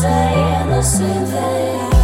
say innocent things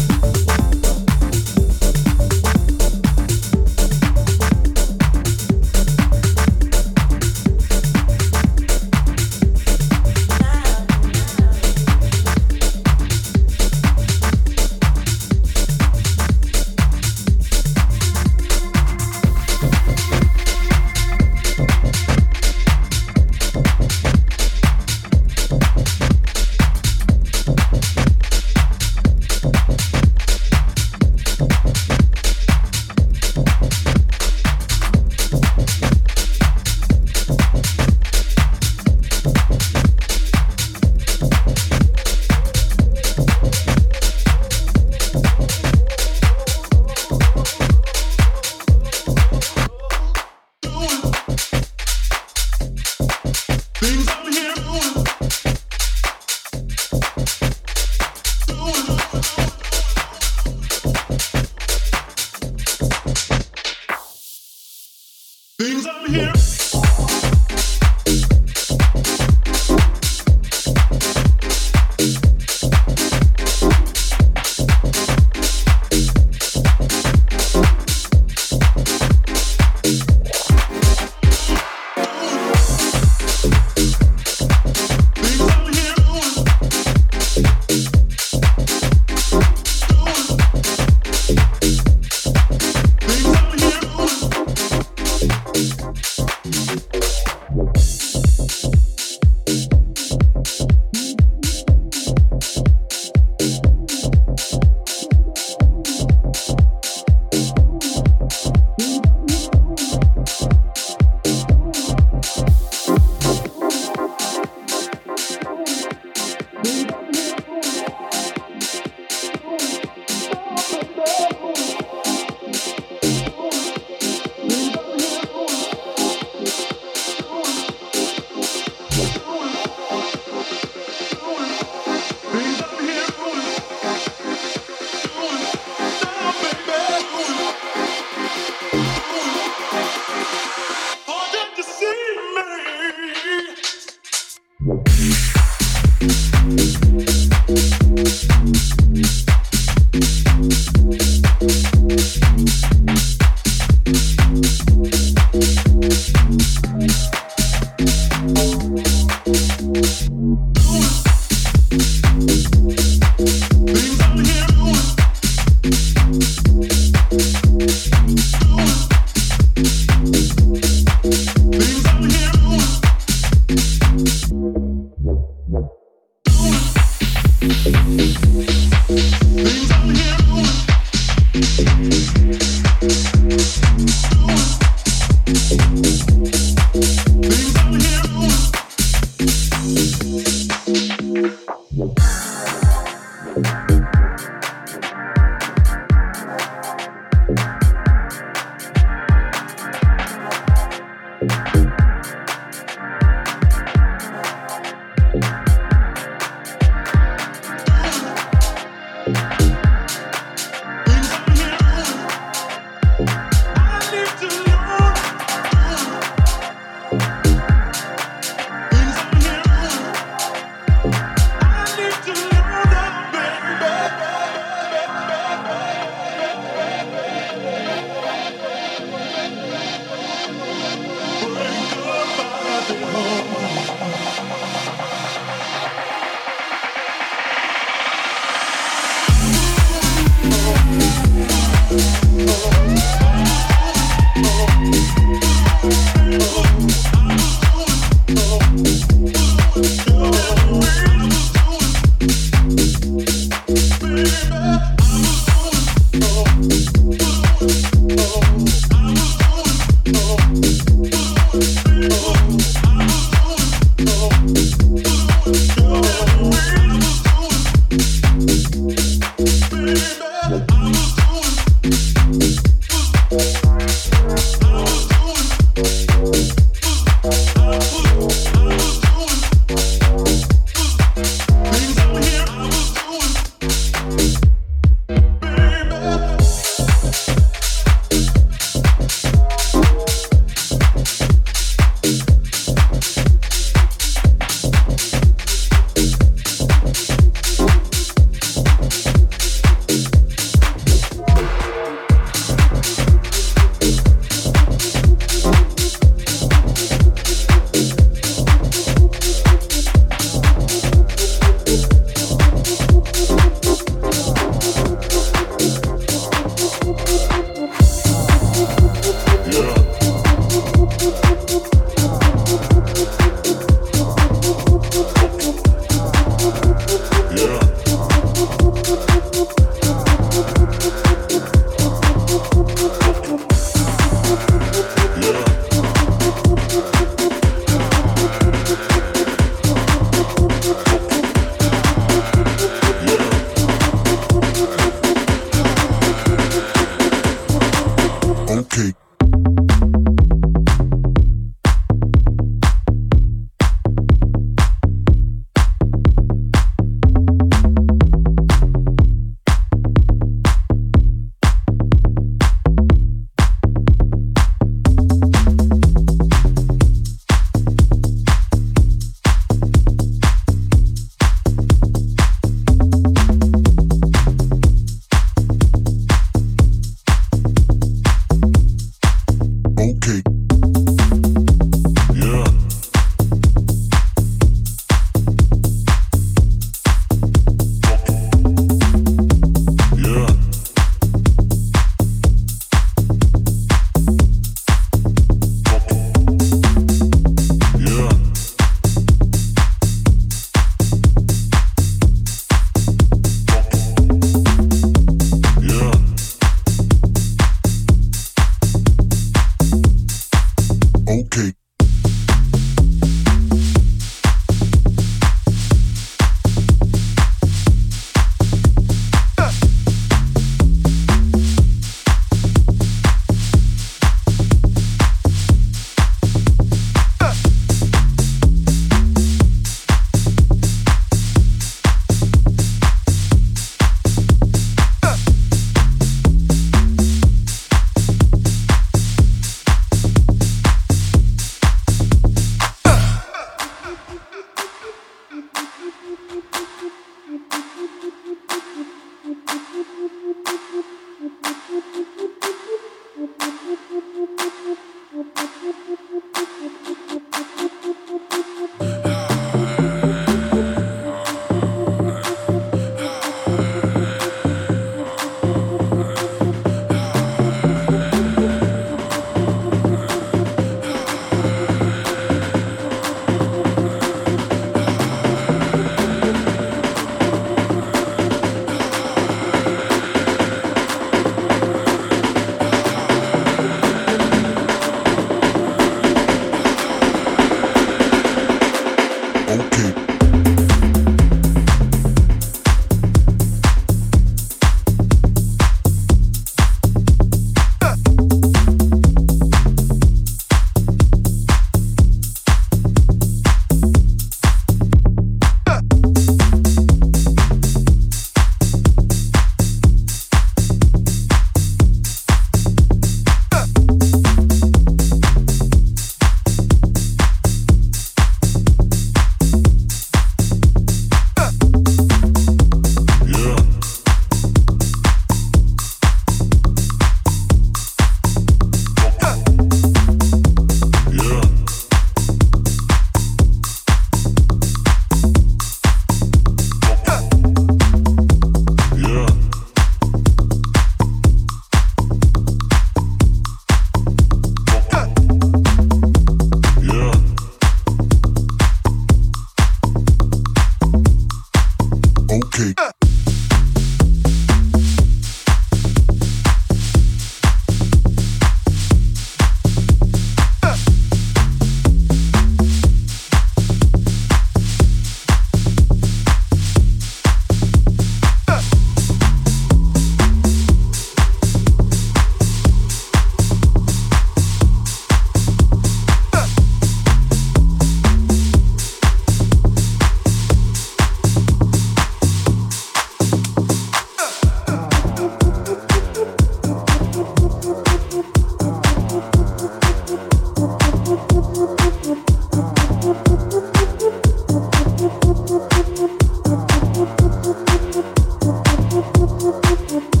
oh you.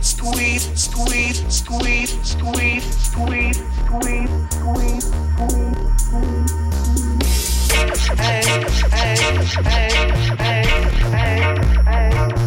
Squeeze, squeeze, squeeze, squeeze, squeeze, squeeze, squeeze, squeeze, squeeze, squeeze, squeeze, squeeze, squeeze,